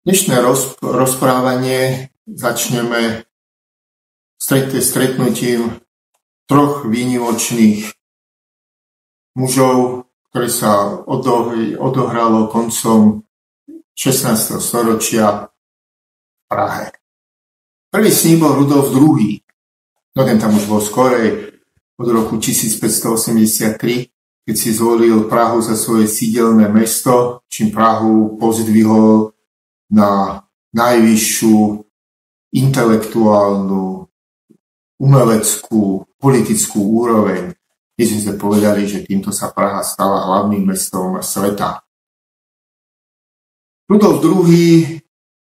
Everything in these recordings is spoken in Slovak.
Dnešné roz, rozprávanie začneme stret, stretnutím troch výnimočných mužov, ktoré sa odo, odohralo koncom 16. storočia v Prahe. Prvý s ním bol Rudolf II. No ten tam už bol skorej, od roku 1583 keď si zvolil Prahu za svoje sídelné mesto, čím Prahu pozdvihol na najvyššiu intelektuálnu, umeleckú, politickú úroveň. My sme sa povedali, že týmto sa Praha stala hlavným mestom sveta. Rudolf II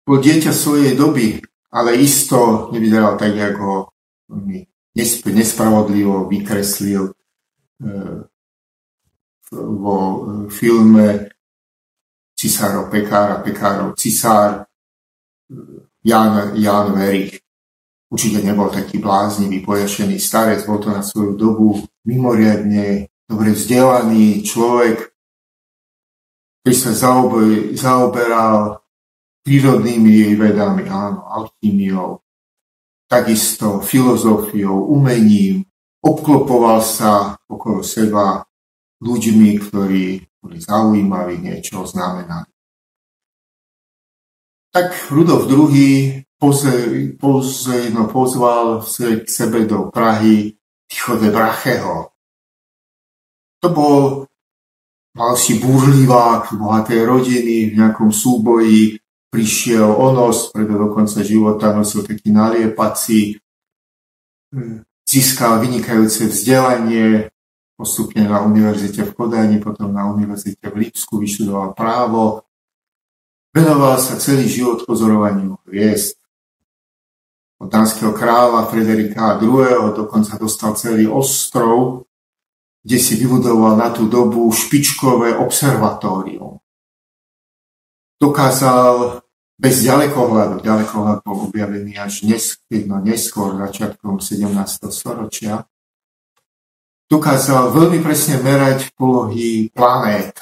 bol dieťa svojej doby, ale isto nevyzeral tak, ako ho nespravodlivo vykreslil e, vo filme Cisáro Pekár a Pekárov Cisár Jan, Jan Verich. Určite nebol taký bláznivý, pojašený starec, bol to na svoju dobu mimoriadne dobre vzdelaný človek, ktorý sa zaoberal prírodnými vedami, áno, alchýmiou, takisto filozofiou, umením, obklopoval sa okolo seba ľuďmi, ktorí boli zaujímaví, niečo znamenali. Tak Rudolf II poze, poze, no, pozval k sebe do Prahy Tichode Bracheho. To bol ďalší búrlivák bohatej rodiny v nejakom súboji, prišiel o nos, preto do konca života nosil taký naliepací, získal vynikajúce vzdelanie, postupne na univerzite v Kodani, potom na univerzite v Lipsku, vyštudoval právo. Venoval sa celý život pozorovaniu hviezd. Od dánskeho kráľa Frederika II. dokonca dostal celý ostrov, kde si vybudoval na tú dobu špičkové observatórium. Dokázal bez ďalekohľadu, ďalekohľad bol objavený až neskôr, no neskôr, začiatkom 17. storočia, dokázal veľmi presne merať polohy planét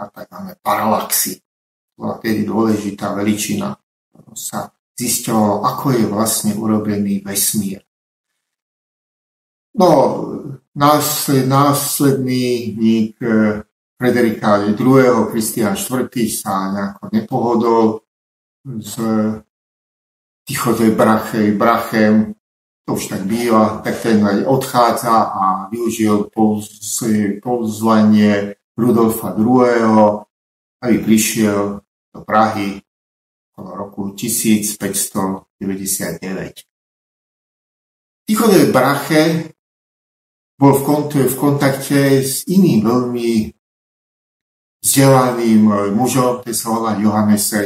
a tzv. paralaxy. Bola tedy dôležitá veličina. Sa zisťovalo, ako je vlastne urobený vesmír. No, násled, následný ník eh, Frederika II. Kristián IV. sa nejako nepohodol s Tichodej Brachej, Brachem, to už tak býva, tak ten aj odchádza a využil pozvanie Rudolfa II., aby prišiel do Prahy v roku 1599. Tichodej Brache bol v, kont- v kontakte s iným veľmi vzdelaným mužom, ktorý sa volá Johannes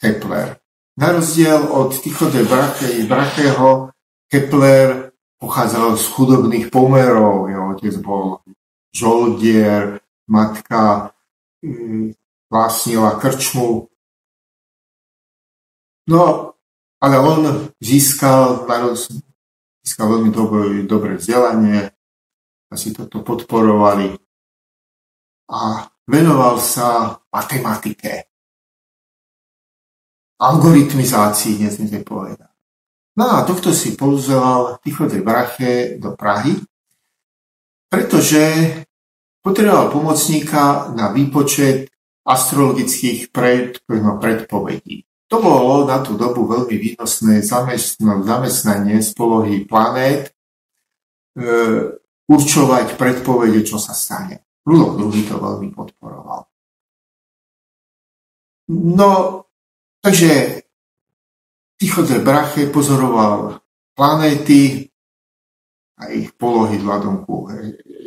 Kepler. Na rozdiel od Tichode Brache, Bracheho Kepler pochádzal z chudobných pomerov, jeho otec bol žoldier, matka mm, vlastnila krčmu. No, ale on získal, získal veľmi dobré, dobré vzdelanie, asi toto podporovali a venoval sa matematike, algoritmizácii, dnes sme povedať. No a tohto si pozval Tichodej Brache do Prahy, pretože potreboval pomocníka na výpočet astrologických pred, no, predpovedí. To bolo na tú dobu veľmi výnosné zamestnanie z polohy planét e, určovať predpovede, čo sa stane. Rudolf II to veľmi podporoval. No, takže Tichodze Brache pozoroval planéty a ich polohy vzhľadom ku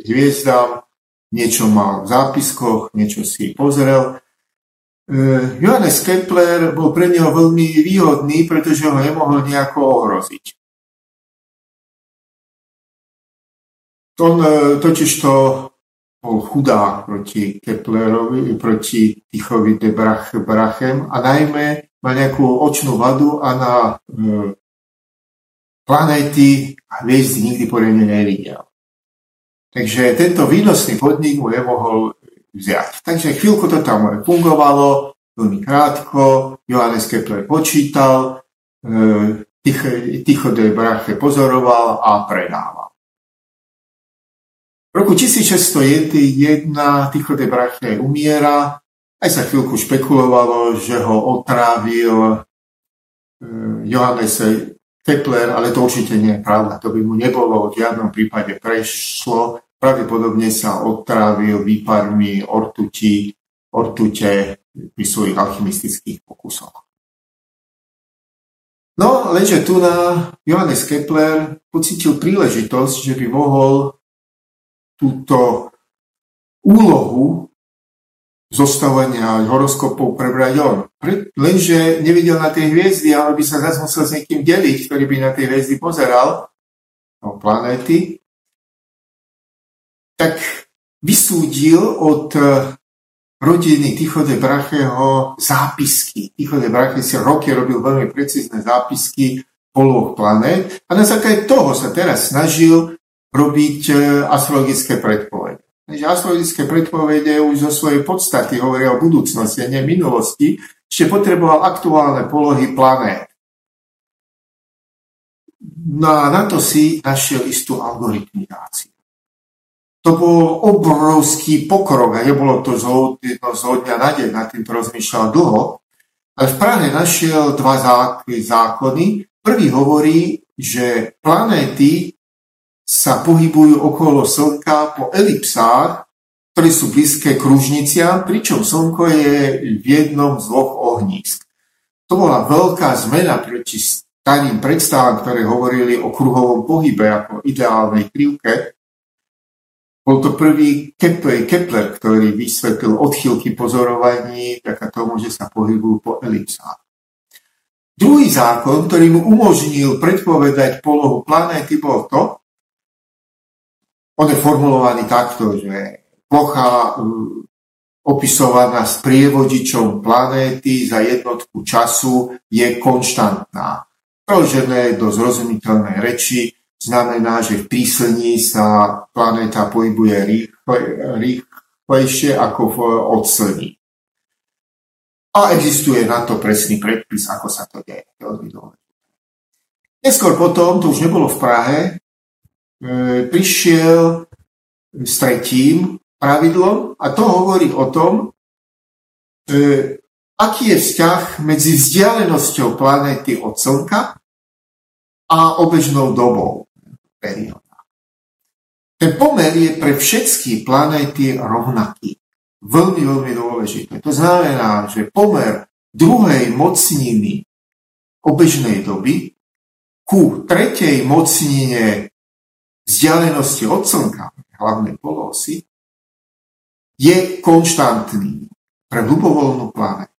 hviezdám, niečo mal v zápiskoch, niečo si pozrel. E, Johannes Kepler bol pre neho veľmi výhodný, pretože ho nemohol nejako ohroziť. On e, totiž to bol chudá proti Keplerovi, proti Tichovi de Brachem a najmä má nejakú očnú vadu a na e, planéty a hviezdy nikdy poriadne nevidel. Takže tento výnosný podnik mu nemohol vziať. Takže chvíľku to tam fungovalo, veľmi krátko. Johannes Kepler počítal, e, Tycho de Brache pozoroval a predával. V roku 1601 Tycho de Brache umiera, aj sa chvíľku špekulovalo, že ho otrávil e, Johannes Kepler, ale to určite nie je pravda. To by mu nebolo v žiadnom prípade prešlo. Pravdepodobne sa otrávil výparmi ortuti, ortute pri svojich alchymistických pokusoch. No, lenže tu na Johannes Kepler pocítil príležitosť, že by mohol túto úlohu zostavenia horoskopov prebrať on. Lenže nevidel na tie hviezdy, ale by sa zase musel s niekým deliť, ktorý by na tie hviezdy pozeral, no, planéty, tak vysúdil od rodiny Tycho de Bracheho zápisky. Tycho de Brache si roky robil veľmi precízne zápisky poloh planét a na základe toho sa teraz snažil robiť e, astrologické predpovede. Takže astrologické predpovede už zo svojej podstaty hovoria o budúcnosti a nie minulosti, ešte potreboval aktuálne polohy planét. No a na to si našiel istú algoritmizáciu. To bol obrovský pokrok a nebolo to zo, zo dňa na deň, na tým rozmýšľal dlho. Ale v Prahe našiel dva zákony. Prvý hovorí, že planéty sa pohybujú okolo Slnka po elipsách, ktoré sú blízke kružniciam, pričom Slnko je v jednom z dvoch ohnízk. To bola veľká zmena proti starým predstavám, ktoré hovorili o kruhovom pohybe ako ideálnej krivke, bol to prvý Kepler, Kepler ktorý vysvetlil odchylky pozorovaní vďaka tomu, že sa pohybujú po elipsách. Druhý zákon, ktorý mu umožnil predpovedať polohu planéty, bol to, on je formulovaný takto, že plocha mm, opisovaná s prievodičom planéty za jednotku času je konštantná. Preložené do zrozumiteľnej reči znamená, že v píslení sa planéta pohybuje rýchle, rýchlejšie ako v odslní. A existuje na to presný predpis, ako sa to deje. Neskôr potom, to už nebolo v Prahe, prišiel s tretím pravidlom a to hovorí o tom, e, aký je vzťah medzi vzdialenosťou planéty od Slnka a obežnou dobou perióda. Ten pomer je pre všetky planéty rovnaký. Veľmi, veľmi dôležité. To znamená, že pomer druhej mocniny obežnej doby ku tretej mocnine vzdialenosti od Slnka, hlavnej polosy, je konštantný pre ľubovoľnú planetu.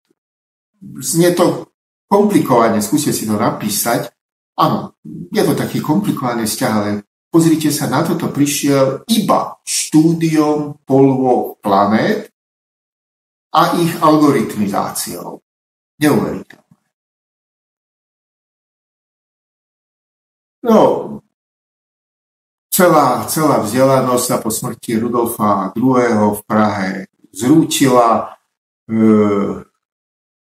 Znie to komplikovane, skúste si to napísať, Áno, je to taký komplikovaný vzťah, ale pozrite sa, na toto prišiel iba štúdiom polvo planét a ich algoritmizáciou. Neuveriteľné. No, celá, celá vzdelanosť sa po smrti Rudolfa II. v Prahe zrútila. E,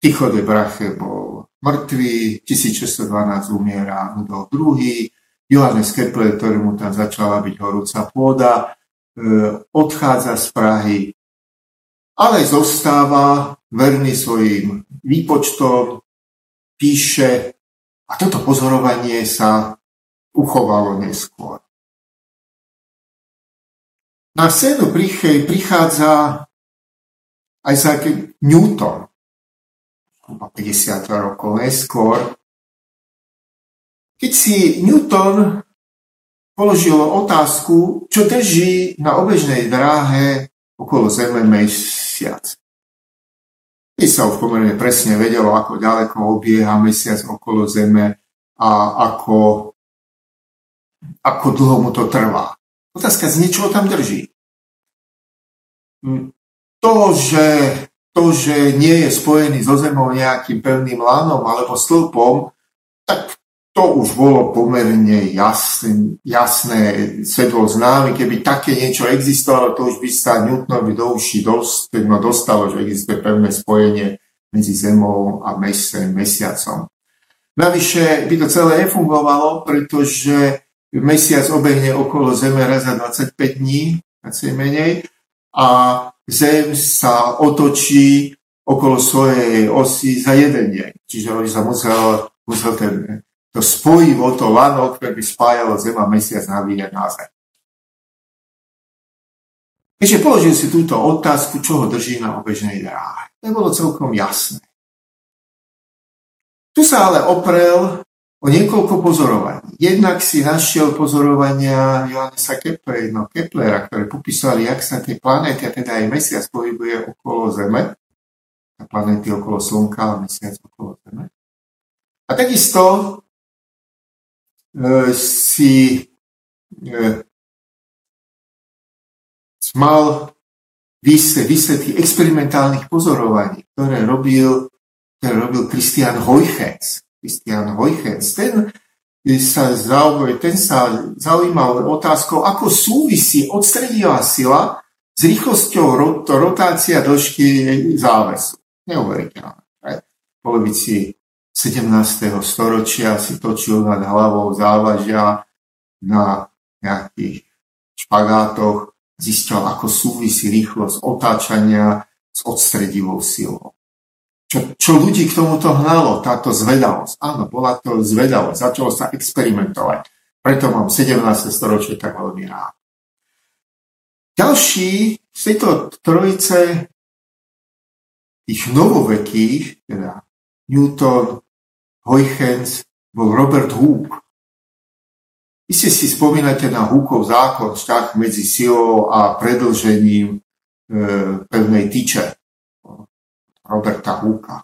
Tycho de Brache bol mŕtvý, 1612 umiera Rudolf II, Johannes Kepler, ktorému tam začala byť horúca pôda, e, odchádza z Prahy, ale zostáva verný svojim výpočtom, píše a toto pozorovanie sa uchovalo neskôr. Na scénu prichádza Isaac Newton, 50 rokov neskôr, keď si Newton položil otázku, čo drží na obežnej dráhe okolo Zeme mesiac. Keď sa už pomerne presne vedelo, ako ďaleko obieha mesiac okolo Zeme a ako, ako dlho mu to trvá. Otázka z niečoho tam drží. Hm, to, že to, že nie je spojený so Zemou nejakým pevným lánom alebo stĺpom, tak to už bolo pomerne jasné, jasné svetlo známe. Keby také niečo existovalo, to už by sa Newtonovi do uší dost, dostalo, že existuje pevné spojenie medzi zemou a mesiacom. Navyše by to celé nefungovalo, pretože mesiac obehne okolo Zeme raz za 25 dní, asi menej, a Zem sa otočí okolo svojej osy za jeden deň. Čiže by sa musel, musel ten, to spojivo, to lano, ktoré by spájalo Zem a Mesiac navíjať na Zem. Keďže položil si túto otázku, čo ho drží na obežnej dráhe. To bolo celkom jasné. Tu sa ale oprel o niekoľko pozorovaní. Jednak si našiel pozorovania Johannesa Keplera, no Keplera, ktoré popísali, jak sa tie planéty, a teda aj mesiac pohybuje okolo Zeme, a planéty okolo Slnka a mesiac okolo Zeme. A takisto e, si e, mal výsledky experimentálnych pozorovaní, ktoré robil ktorý robil Christian Heuchens. Christian Heuchens, ten sa, zaujímal, ten sa zaujímal otázkou, ako súvisí odstredivá sila s rýchlosťou rotácia dĺžky závesu. Neuveriteľné. V polovici 17. storočia si točil nad hlavou závažia na nejakých špagátoch, zistil, ako súvisí rýchlosť otáčania s odstredivou silou. Čo, čo ľudí k tomuto hnalo, táto zvedavosť? Áno, bola to zvedavosť, začalo sa experimentovať. Preto mám 17. storočie tak veľmi rád. Ďalší z tejto trojice tých novovekých, teda Newton, Huygens, bol Robert Hooke. Vy si si spomínate na Hookov zákon, vzťah medzi silou a predlžením e, pevnej tyče. Roberta Hooka.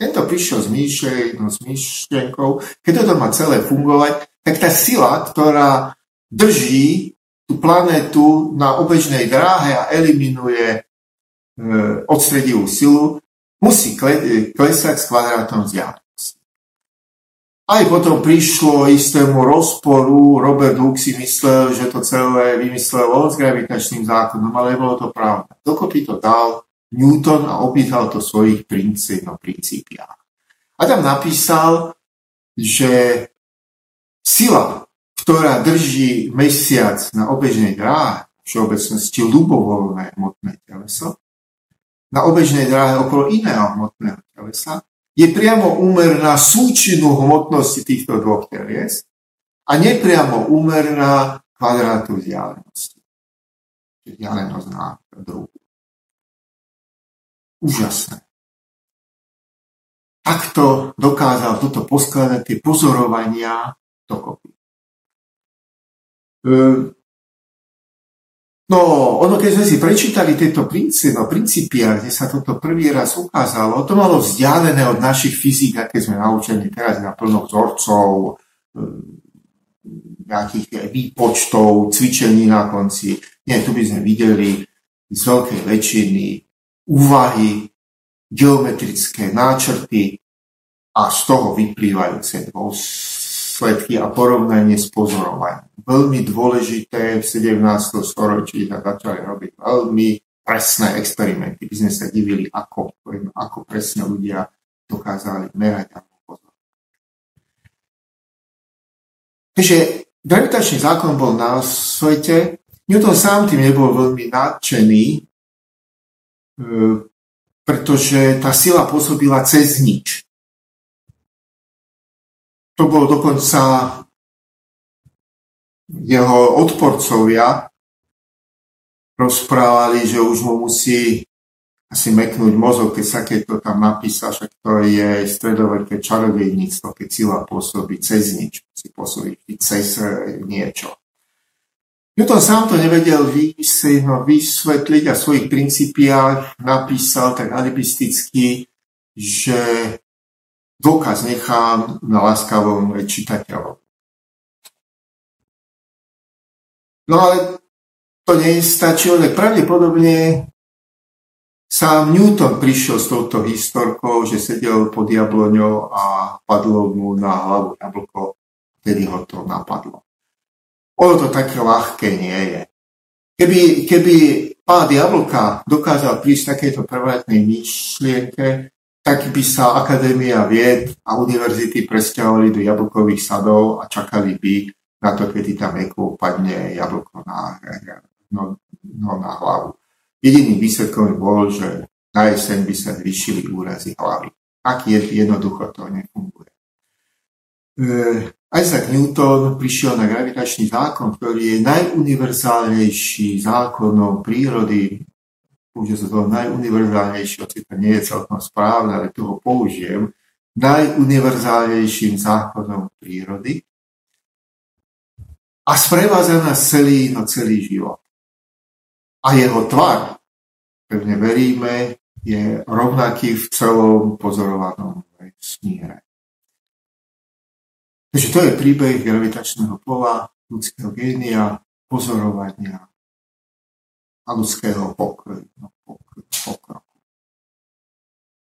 Tento prišiel s, myšlen, s myšlenkou, keď toto má celé fungovať, tak tá sila, ktorá drží tú planetu na obežnej dráhe a eliminuje e, odstredivú silu, musí kle, klesať s kvadrátom vzdialenosti. Aj potom prišlo istému rozporu, Robert Hooke si myslel, že to celé vymyslel s gravitačným zákonom, ale bolo to pravda. Dokopy to dal Newton a opýtal to svojich no, princípiách. A tam napísal, že sila, ktorá drží mesiac na obežnej dráhe, všeobecnosti ľubovoľné hmotné teleso, na obežnej dráhe okolo iného hmotného telesa, je priamo úmerná súčinu hmotnosti týchto dvoch telies a nepriamo úmerná kvadrátu vzdialenosti. Vzdialenosť na druhu úžasné. Takto dokázal toto poskladať tie pozorovania dokopy. Ehm, no, ono, keď sme si prečítali tieto princípy, no, princípia, kde sa toto prvý raz ukázalo, to malo vzdialené od našich fyzik, aké sme naučení teraz na plno vzorcov, ehm, nejakých výpočtov, cvičení na konci. Nie, tu by sme videli z veľkej väčšiny úvahy, geometrické náčrty a z toho vyplývajúce dôsledky a porovnanie s pozorovaním. Veľmi dôležité v 17. storočí sa začali robiť veľmi presné experimenty. My sme sa divili, ako, ako presne ľudia dokázali merať a pozorovať. Takže gravitačný zákon bol na svete. Newton sám tým nebol veľmi nadšený, pretože tá sila pôsobila cez nič. To bolo dokonca jeho odporcovia rozprávali, že už mu musí asi meknúť mozog, keď sa keď to tam napísa, však to je stredoveké čarodejníctvo, keď sila pôsobí cez nič, musí pôsobiť cez niečo. Newton sám to nevedel no, vysvetliť a v svojich princípiách napísal tak alibisticky, že dôkaz nechám na láskavom čitateľom. No ale to nestačilo, tak pravdepodobne sám Newton prišiel s touto historkou, že sedel pod jabloňou a padlo mu na hlavu jablko, vtedy ho to napadlo. Ono to také ľahké nie je. Keby, keby pán Jablka dokázal prísť takéto prvotnej myšlienke, tak by sa Akadémia vied a univerzity presťahovali do jablkových sadov a čakali by na to, kedy tam eko padne jablko na, no, no, na hlavu. Jediným výsledkom bol, že na jeseň by sa zvýšili úrazy hlavy. Tak jednoducho to nefunguje. E, Isaac Newton prišiel na gravitačný zákon, ktorý je najuniverzálnejší zákonom prírody použijem sa toho najuniverzálnejšie, hoci to nie je celkom správne, ale tu ho použijem, najuniverzálnejším zákonom prírody a sprevádza nás celý, no celý život. A jeho tvar, pevne veríme, je rovnaký v celom pozorovanom vesmíre. Takže to je príbeh gravitačného pola, ľudského génia, pozorovania a ľudského no, pokroju, pokroju.